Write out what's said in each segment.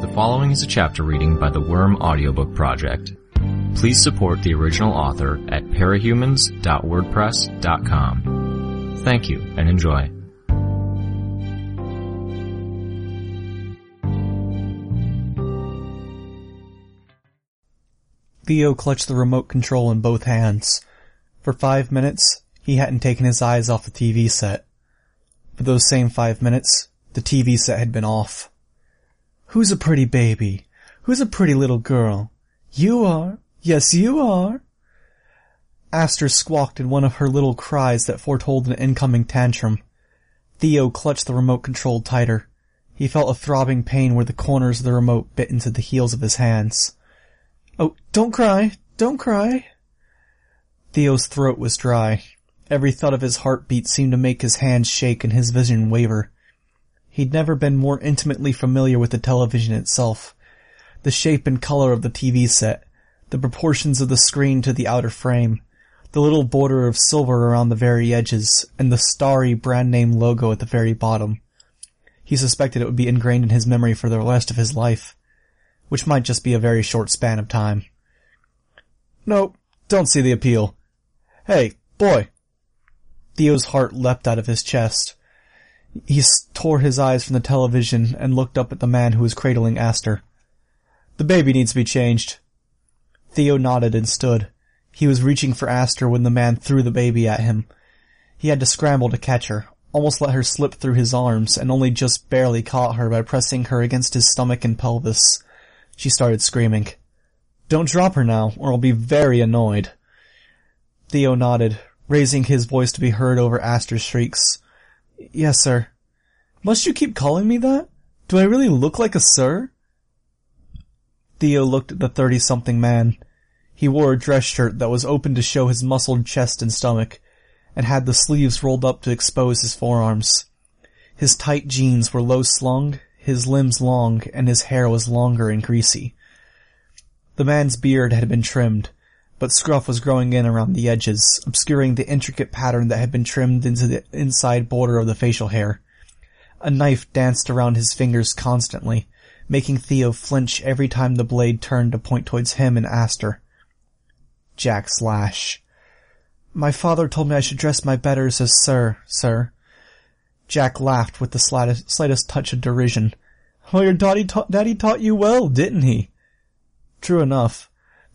The following is a chapter reading by the Worm Audiobook Project. Please support the original author at parahumans.wordpress.com. Thank you and enjoy. Theo clutched the remote control in both hands. For five minutes, he hadn't taken his eyes off the TV set. For those same five minutes, the TV set had been off. Who's a pretty baby? Who's a pretty little girl? You are. Yes, you are. Aster squawked in one of her little cries that foretold an incoming tantrum. Theo clutched the remote control tighter. He felt a throbbing pain where the corners of the remote bit into the heels of his hands. Oh, don't cry! Don't cry! Theo's throat was dry. Every thud of his heartbeat seemed to make his hands shake and his vision waver. He'd never been more intimately familiar with the television itself. The shape and color of the TV set, the proportions of the screen to the outer frame, the little border of silver around the very edges, and the starry brand name logo at the very bottom. He suspected it would be ingrained in his memory for the rest of his life, which might just be a very short span of time. Nope, don't see the appeal. Hey, boy! Theo's heart leapt out of his chest. He tore his eyes from the television and looked up at the man who was cradling Aster. The baby needs to be changed. Theo nodded and stood. He was reaching for Aster when the man threw the baby at him. He had to scramble to catch her, almost let her slip through his arms, and only just barely caught her by pressing her against his stomach and pelvis. She started screaming. Don't drop her now, or I'll be very annoyed. Theo nodded, raising his voice to be heard over Aster's shrieks. Yes, sir. Must you keep calling me that? Do I really look like a sir? Theo looked at the thirty-something man. He wore a dress shirt that was open to show his muscled chest and stomach, and had the sleeves rolled up to expose his forearms. His tight jeans were low slung, his limbs long, and his hair was longer and greasy. The man's beard had been trimmed, but scruff was growing in around the edges, obscuring the intricate pattern that had been trimmed into the inside border of the facial hair. A knife danced around his fingers constantly, making Theo flinch every time the blade turned to point towards him and Aster. Jack Slash. My father told me I should dress my betters as sir, sir. Jack laughed with the slightest, slightest touch of derision. Well, your daddy, ta- daddy taught you well, didn't he? True enough.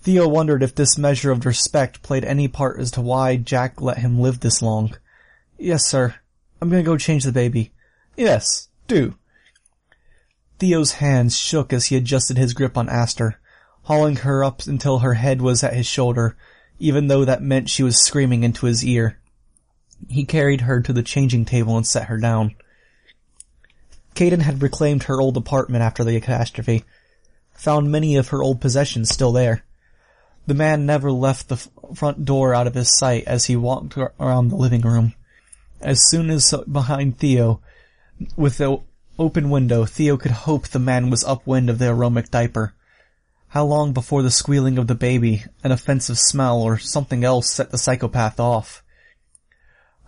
Theo wondered if this measure of respect played any part as to why Jack let him live this long. Yes, sir. I'm gonna go change the baby. Yes, do. Theo's hands shook as he adjusted his grip on Aster, hauling her up until her head was at his shoulder, even though that meant she was screaming into his ear. He carried her to the changing table and set her down. Kayden had reclaimed her old apartment after the catastrophe, found many of her old possessions still there. The man never left the front door out of his sight as he walked around the living room. As soon as behind Theo, with the open window, Theo could hope the man was upwind of the aromatic diaper. How long before the squealing of the baby, an offensive smell, or something else set the psychopath off?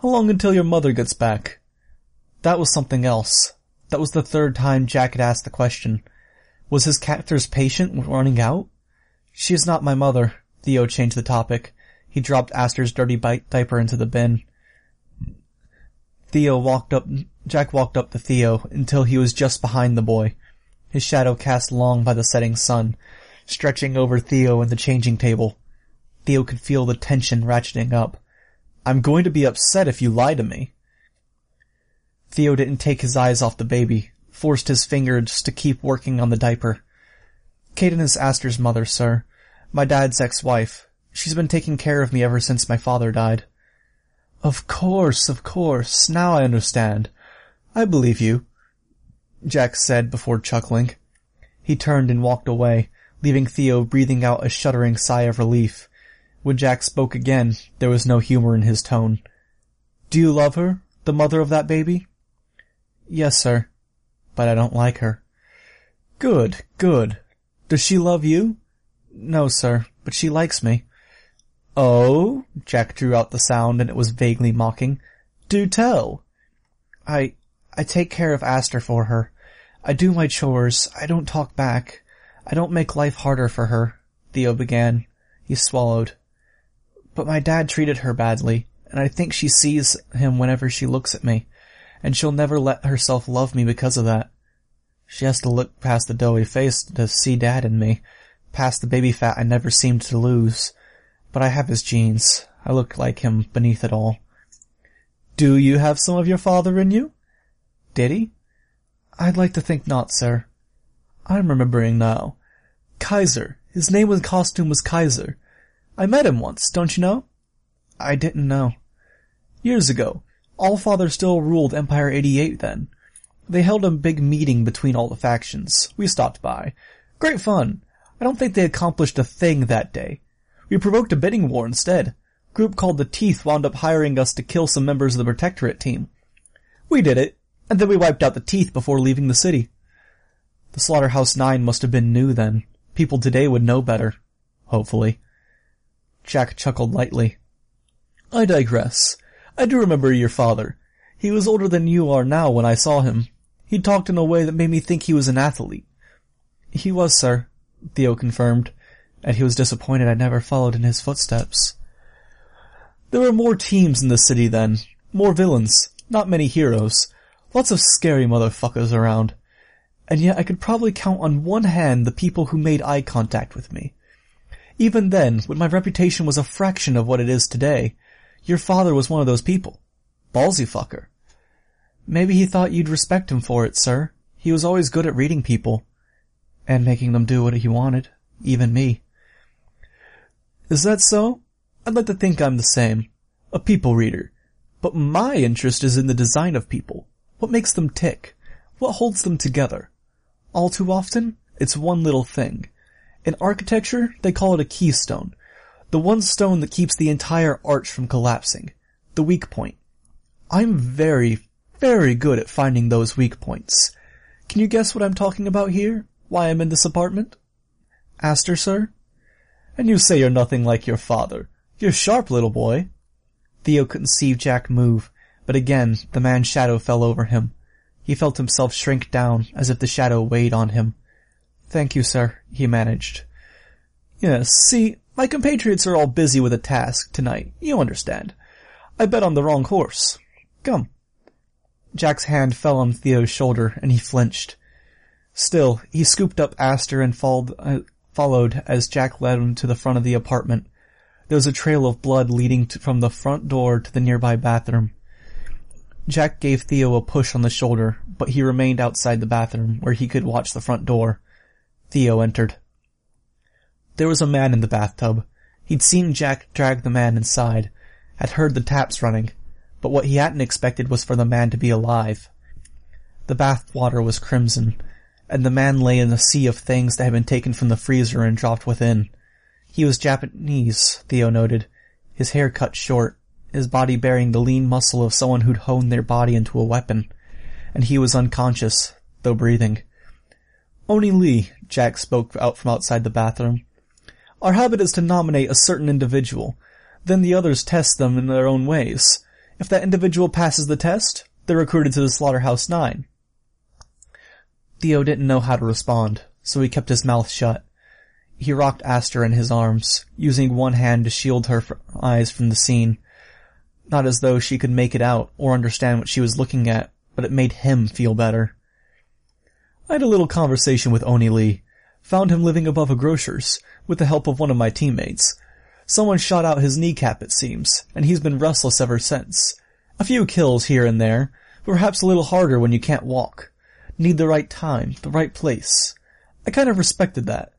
How long until your mother gets back? That was something else. That was the third time Jack had asked the question. Was his captor's patient running out? She is not my mother. Theo changed the topic. He dropped Aster's dirty diaper into the bin. Theo walked up, Jack walked up to Theo until he was just behind the boy, his shadow cast long by the setting sun, stretching over Theo and the changing table. Theo could feel the tension ratcheting up. I'm going to be upset if you lie to me. Theo didn't take his eyes off the baby, forced his fingers to keep working on the diaper. Caden is Aster's mother, sir. My dad's ex-wife. She's been taking care of me ever since my father died. Of course, of course. Now I understand. I believe you. Jack said before chuckling. He turned and walked away, leaving Theo breathing out a shuddering sigh of relief. When Jack spoke again, there was no humor in his tone. Do you love her? The mother of that baby? Yes, sir. But I don't like her. Good, good. Does she love you? No, sir, but she likes me. Oh? Jack drew out the sound and it was vaguely mocking. Do tell. I, I take care of Aster for her. I do my chores. I don't talk back. I don't make life harder for her, Theo began. He swallowed. But my dad treated her badly, and I think she sees him whenever she looks at me, and she'll never let herself love me because of that. She has to look past the doughy face to see dad in me, past the baby fat I never seemed to lose. But I have his genes. I look like him beneath it all. Do you have some of your father in you? Did he? I'd like to think not, sir. I'm remembering now. Kaiser. His name and costume was Kaiser. I met him once, don't you know? I didn't know. Years ago. Allfather still ruled Empire 88 then. They held a big meeting between all the factions. We stopped by. Great fun. I don't think they accomplished a thing that day. We provoked a bidding war instead. A group called the Teeth wound up hiring us to kill some members of the Protectorate team. We did it, and then we wiped out the Teeth before leaving the city. The Slaughterhouse Nine must have been new then. People today would know better. Hopefully. Jack chuckled lightly. I digress. I do remember your father. He was older than you are now when I saw him. He talked in a way that made me think he was an athlete. He was, sir, Theo confirmed, and he was disappointed I never followed in his footsteps. There were more teams in the city then, more villains, not many heroes, lots of scary motherfuckers around. And yet I could probably count on one hand the people who made eye contact with me. Even then, when my reputation was a fraction of what it is today, your father was one of those people. Ballsy fucker. Maybe he thought you'd respect him for it, sir. He was always good at reading people. And making them do what he wanted. Even me. Is that so? I'd like to think I'm the same. A people reader. But my interest is in the design of people. What makes them tick? What holds them together? All too often, it's one little thing. In architecture, they call it a keystone. The one stone that keeps the entire arch from collapsing. The weak point. I'm very, very good at finding those weak points. Can you guess what I'm talking about here? Why I'm in this apartment? Aster, sir? And you say you're nothing like your father. You're sharp, little boy. Theo couldn't see Jack move, but again, the man's shadow fell over him. He felt himself shrink down, as if the shadow weighed on him. Thank you, sir, he managed. Yes, see, my compatriots are all busy with a task tonight, you understand. I bet on the wrong horse. Come. Jack's hand fell on Theo's shoulder, and he flinched. Still, he scooped up Aster and followed, uh, followed as Jack led him to the front of the apartment. There was a trail of blood leading to, from the front door to the nearby bathroom. Jack gave Theo a push on the shoulder, but he remained outside the bathroom where he could watch the front door. Theo entered. There was a man in the bathtub. He'd seen Jack drag the man inside, had heard the taps running, but what he hadn't expected was for the man to be alive. The bath water was crimson, and the man lay in a sea of things that had been taken from the freezer and dropped within. He was Japanese, Theo noted, his hair cut short, his body bearing the lean muscle of someone who'd honed their body into a weapon, and he was unconscious, though breathing. Oni Lee, Jack spoke out from outside the bathroom. Our habit is to nominate a certain individual, then the others test them in their own ways. If that individual passes the test, they're recruited to the Slaughterhouse Nine. Theo didn't know how to respond, so he kept his mouth shut. He rocked Aster in his arms, using one hand to shield her eyes from the scene. Not as though she could make it out or understand what she was looking at, but it made him feel better. I had a little conversation with Oni Lee. Found him living above a grocer's, with the help of one of my teammates. Someone shot out his kneecap, it seems, and he's been restless ever since. A few kills here and there, but perhaps a little harder when you can't walk. Need the right time, the right place. I kind of respected that.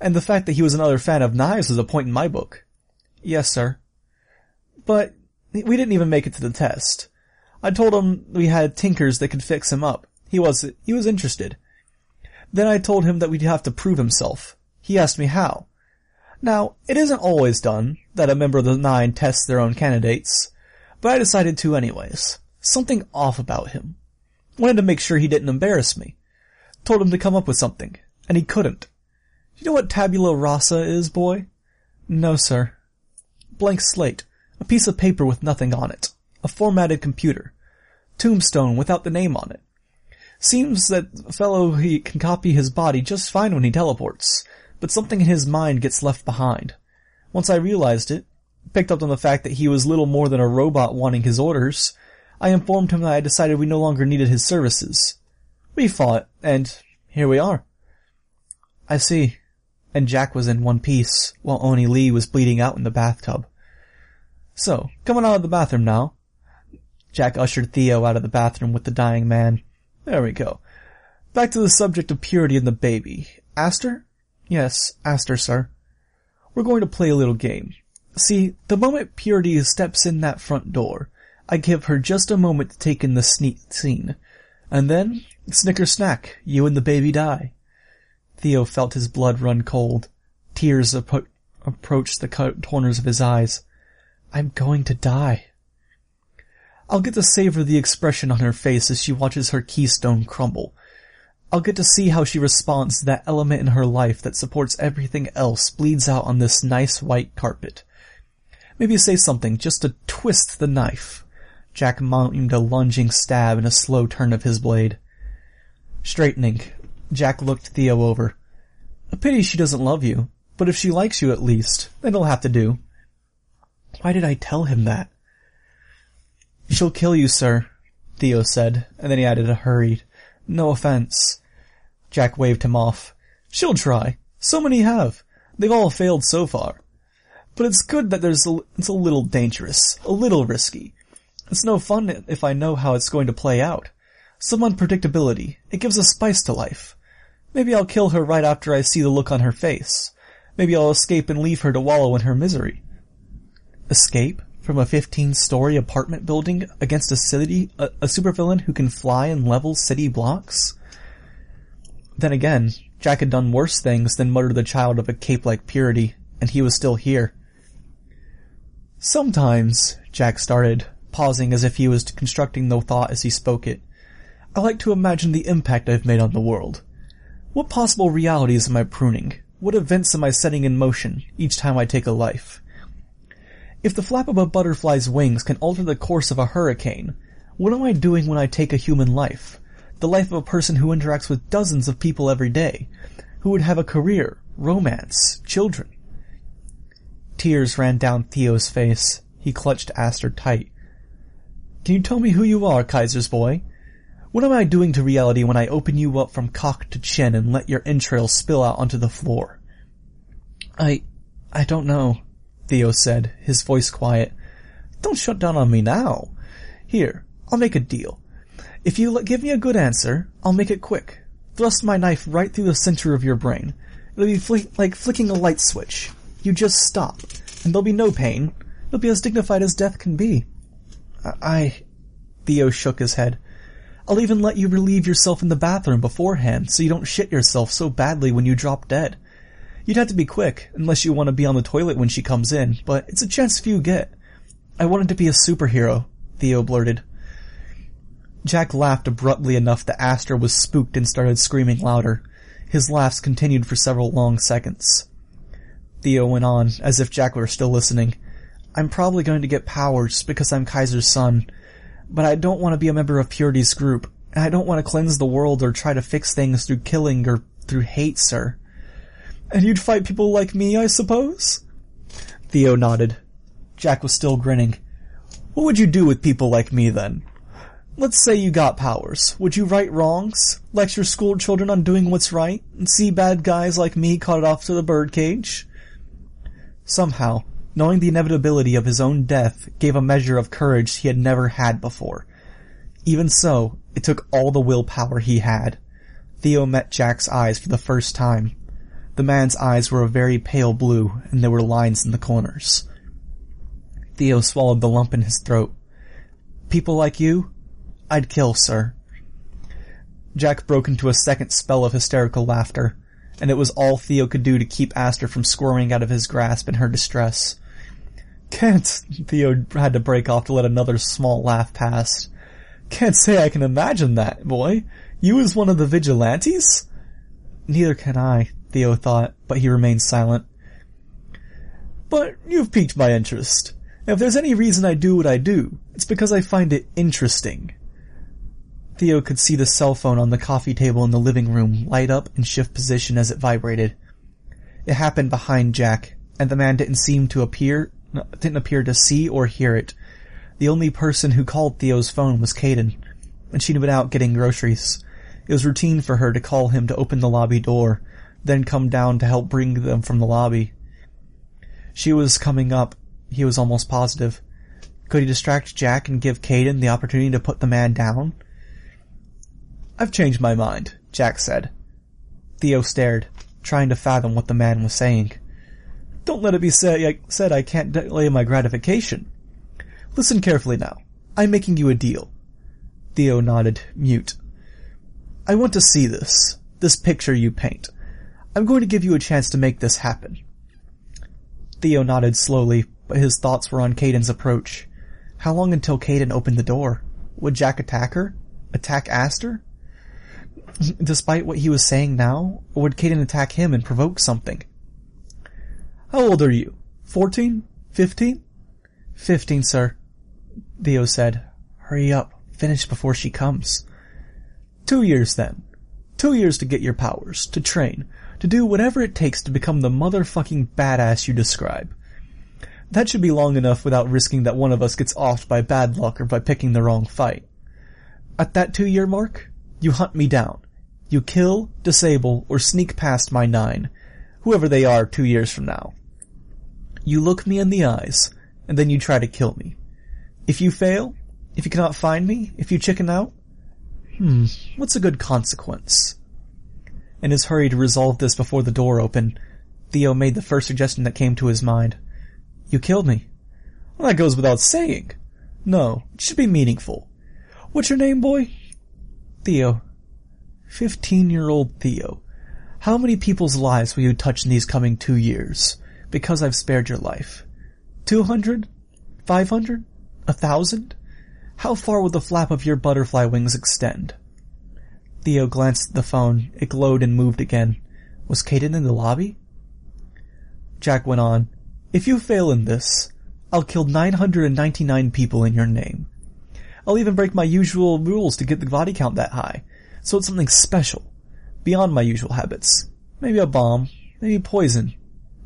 And the fact that he was another fan of knives was a point in my book. Yes, sir. But we didn't even make it to the test. I told him we had tinkers that could fix him up. He was, he was interested. Then I told him that we'd have to prove himself. He asked me how. Now, it isn't always done that a member of the Nine tests their own candidates, but I decided to anyways. Something off about him. Wanted to make sure he didn't embarrass me. Told him to come up with something, and he couldn't. You know what tabula rasa is, boy? No, sir. Blank slate. A piece of paper with nothing on it. A formatted computer. Tombstone without the name on it. Seems that fellow he can copy his body just fine when he teleports, but something in his mind gets left behind. Once I realized it, picked up on the fact that he was little more than a robot wanting his orders, I informed him that I decided we no longer needed his services. We fought, and here we are. I see. And Jack was in one piece, while Oni Lee was bleeding out in the bathtub. So, coming out of the bathroom now. Jack ushered Theo out of the bathroom with the dying man. There we go. Back to the subject of purity and the baby. Aster? Yes, Aster, sir. We're going to play a little game. See, the moment Purity steps in that front door, I give her just a moment to take in the sneak scene. And then, snicker snack, you and the baby die. Theo felt his blood run cold. Tears appro- approached the corners of his eyes. I'm going to die. I'll get to savor the expression on her face as she watches her keystone crumble. I'll get to see how she responds to that element in her life that supports everything else bleeds out on this nice white carpet. Maybe say something just to twist the knife. Jack mimed a lunging stab and a slow turn of his blade. Straightening, Jack looked Theo over. A pity she doesn't love you, but if she likes you at least, it'll have to do. Why did I tell him that? She'll kill you, sir, Theo said, and then he added a hurried, no offense. Jack waved him off. She'll try. So many have. They've all failed so far. But it's good that there's a, it's a little dangerous, a little risky. It's no fun if I know how it's going to play out. Some unpredictability. It gives a spice to life. Maybe I'll kill her right after I see the look on her face. Maybe I'll escape and leave her to wallow in her misery. Escape? From a 15-story apartment building against a city, a, a supervillain who can fly and level city blocks? Then again, Jack had done worse things than murder the child of a cape-like purity, and he was still here. Sometimes, Jack started, pausing as if he was constructing the thought as he spoke it. I like to imagine the impact I've made on the world. What possible realities am I pruning? What events am I setting in motion each time I take a life? If the flap of a butterfly's wings can alter the course of a hurricane, what am I doing when I take a human life? The life of a person who interacts with dozens of people every day, who would have a career, romance, children. Tears ran down Theo's face. He clutched Aster tight. Can you tell me who you are, Kaiser's boy? What am I doing to reality when I open you up from cock to chin and let your entrails spill out onto the floor? I, I don't know, Theo said, his voice quiet. Don't shut down on me now. Here, I'll make a deal. If you give me a good answer, I'll make it quick. Thrust my knife right through the center of your brain. It'll be fl- like flicking a light switch. You just stop, and there'll be no pain. It'll be as dignified as death can be. I, I... Theo shook his head. I'll even let you relieve yourself in the bathroom beforehand so you don't shit yourself so badly when you drop dead. You'd have to be quick, unless you want to be on the toilet when she comes in, but it's a chance few get. I wanted to be a superhero, Theo blurted. Jack laughed abruptly enough that Aster was spooked and started screaming louder. His laughs continued for several long seconds. Theo went on, as if Jack were still listening. I'm probably going to get powers because I'm Kaiser's son, but I don't want to be a member of Purity's group, and I don't want to cleanse the world or try to fix things through killing or through hate, sir. And you'd fight people like me, I suppose? Theo nodded. Jack was still grinning. What would you do with people like me then? Let's say you got powers. Would you right wrongs, lecture school children on doing what's right, and see bad guys like me caught off to the birdcage? Somehow, knowing the inevitability of his own death gave a measure of courage he had never had before. Even so, it took all the willpower he had. Theo met Jack's eyes for the first time. The man's eyes were a very pale blue, and there were lines in the corners. Theo swallowed the lump in his throat. People like you? I'd kill, sir. Jack broke into a second spell of hysterical laughter, and it was all Theo could do to keep Aster from squirming out of his grasp in her distress. Can't, Theo had to break off to let another small laugh pass. Can't say I can imagine that, boy. You as one of the vigilantes? Neither can I, Theo thought, but he remained silent. But you've piqued my interest. if there's any reason I do what I do, it's because I find it interesting. Theo could see the cell phone on the coffee table in the living room light up and shift position as it vibrated. It happened behind Jack, and the man didn't seem to appear, didn't appear to see or hear it. The only person who called Theo's phone was Kayden, and she'd been out getting groceries. It was routine for her to call him to open the lobby door, then come down to help bring them from the lobby. She was coming up, he was almost positive. Could he distract Jack and give Kayden the opportunity to put the man down? I've changed my mind, Jack said. Theo stared, trying to fathom what the man was saying. Don't let it be say, said I can't delay my gratification. Listen carefully now. I'm making you a deal. Theo nodded, mute. I want to see this. This picture you paint. I'm going to give you a chance to make this happen. Theo nodded slowly, but his thoughts were on Kayden's approach. How long until Kayden opened the door? Would Jack attack her? Attack Aster? Despite what he was saying now, would Kayden attack him and provoke something? How old are you? Fourteen? Fifteen? Fifteen, sir. Theo said. Hurry up. Finish before she comes. Two years then. Two years to get your powers, to train, to do whatever it takes to become the motherfucking badass you describe. That should be long enough without risking that one of us gets offed by bad luck or by picking the wrong fight. At that two year mark, you hunt me down. You kill, disable, or sneak past my nine, whoever they are two years from now. You look me in the eyes, and then you try to kill me. If you fail, if you cannot find me, if you chicken out, hmm, what's a good consequence? In his hurry to resolve this before the door opened, Theo made the first suggestion that came to his mind. You killed me. Well, that goes without saying. No, it should be meaningful. What's your name, boy? Theo. Fifteen-year-old Theo. How many people's lives will you touch in these coming two years? Because I've spared your life. Two hundred? Five hundred? A thousand? How far will the flap of your butterfly wings extend? Theo glanced at the phone. It glowed and moved again. Was Kayden in the lobby? Jack went on. If you fail in this, I'll kill 999 people in your name. I'll even break my usual rules to get the body count that high. So it's something special. Beyond my usual habits. Maybe a bomb. Maybe poison.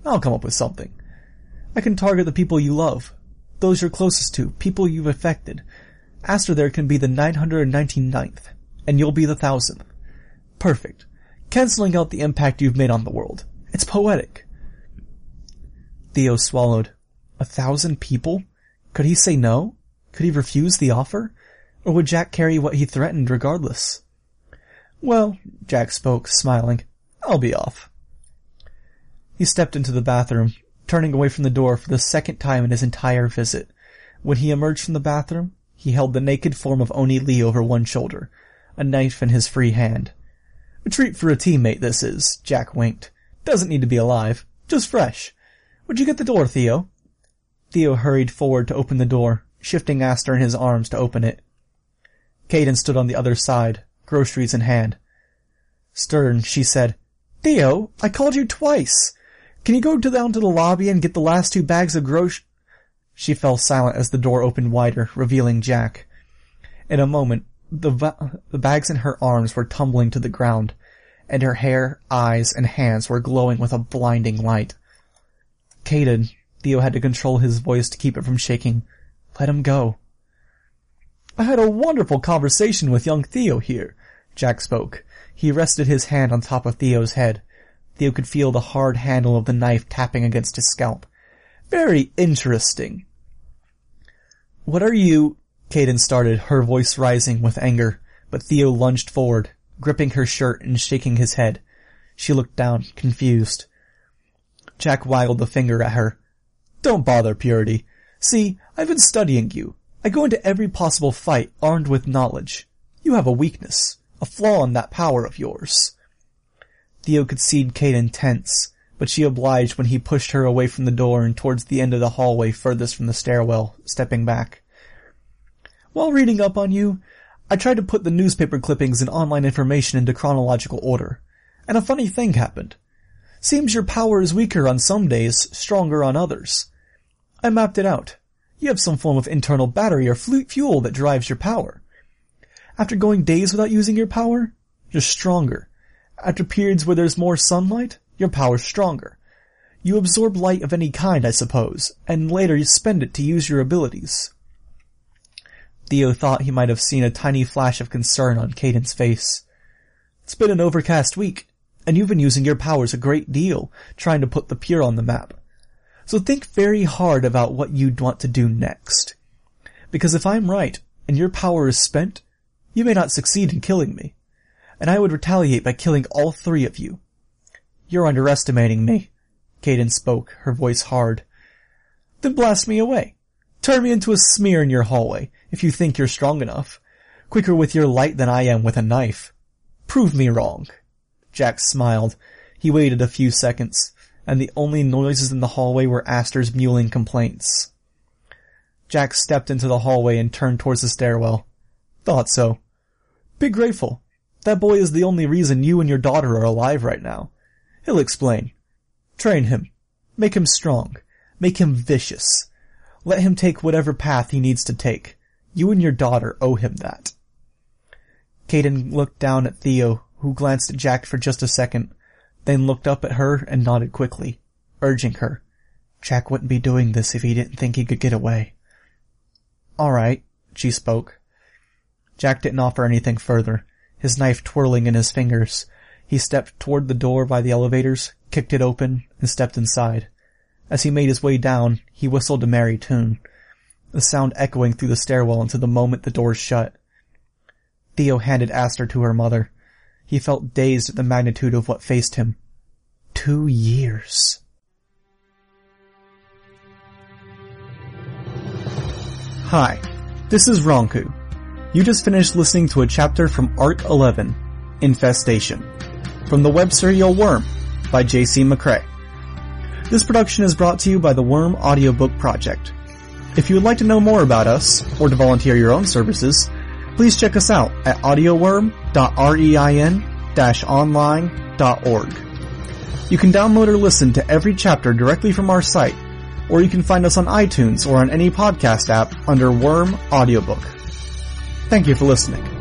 I'll come up with something. I can target the people you love. Those you're closest to. People you've affected. Aster there can be the 999th. And you'll be the thousandth. Perfect. Canceling out the impact you've made on the world. It's poetic. Theo swallowed. A thousand people? Could he say no? Could he refuse the offer? Or would Jack carry what he threatened regardless? Well, Jack spoke, smiling. I'll be off. He stepped into the bathroom, turning away from the door for the second time in his entire visit. When he emerged from the bathroom, he held the naked form of Oni Lee over one shoulder, a knife in his free hand. A treat for a teammate this is, Jack winked. Doesn't need to be alive, just fresh. Would you get the door, Theo? Theo hurried forward to open the door, shifting Aster in his arms to open it. Kayden stood on the other side, groceries in hand. Stern, she said, Theo, I called you twice. Can you go down to the lobby and get the last two bags of groceries? She fell silent as the door opened wider, revealing Jack. In a moment, the, va- the bags in her arms were tumbling to the ground, and her hair, eyes, and hands were glowing with a blinding light. Kayden, Theo had to control his voice to keep it from shaking. Let him go. I had a wonderful conversation with young Theo here, Jack spoke. He rested his hand on top of Theo's head. Theo could feel the hard handle of the knife tapping against his scalp. Very interesting. What are you... Kayden started, her voice rising with anger, but Theo lunged forward, gripping her shirt and shaking his head. She looked down, confused. Jack waggled a finger at her. Don't bother, Purity. See, I've been studying you. I go into every possible fight armed with knowledge. You have a weakness, a flaw in that power of yours. Theo could see Kayden tense, but she obliged when he pushed her away from the door and towards the end of the hallway furthest from the stairwell, stepping back. While reading up on you, I tried to put the newspaper clippings and online information into chronological order, and a funny thing happened. Seems your power is weaker on some days, stronger on others. I mapped it out. You have some form of internal battery or fuel that drives your power. After going days without using your power, you're stronger. After periods where there's more sunlight, your power's stronger. You absorb light of any kind, I suppose, and later you spend it to use your abilities. Theo thought he might have seen a tiny flash of concern on Kayden's face. It's been an overcast week, and you've been using your powers a great deal, trying to put the pier on the map. So think very hard about what you'd want to do next. Because if I'm right, and your power is spent, you may not succeed in killing me. And I would retaliate by killing all three of you. You're underestimating me. Kayden spoke, her voice hard. Then blast me away. Turn me into a smear in your hallway, if you think you're strong enough. Quicker with your light than I am with a knife. Prove me wrong. Jack smiled. He waited a few seconds, and the only noises in the hallway were Aster's mewling complaints. Jack stepped into the hallway and turned towards the stairwell. Thought so. Be grateful. That boy is the only reason you and your daughter are alive right now. He'll explain. Train him. Make him strong. Make him vicious. Let him take whatever path he needs to take. You and your daughter owe him that. Kayden looked down at Theo, who glanced at Jack for just a second, then looked up at her and nodded quickly, urging her. Jack wouldn't be doing this if he didn't think he could get away. Alright, she spoke. Jack didn't offer anything further, his knife twirling in his fingers. He stepped toward the door by the elevators, kicked it open, and stepped inside. As he made his way down, he whistled a merry tune, the sound echoing through the stairwell until the moment the doors shut. Theo handed Aster to her mother. He felt dazed at the magnitude of what faced him. Two years. Hi, this is Ronku. You just finished listening to a chapter from Arc 11, Infestation, from the web serial Worm by J.C. McCrae. This production is brought to you by the Worm Audiobook Project. If you would like to know more about us, or to volunteer your own services, please check us out at audioworm.rein-online.org. You can download or listen to every chapter directly from our site, or you can find us on iTunes or on any podcast app under Worm Audiobook. Thank you for listening.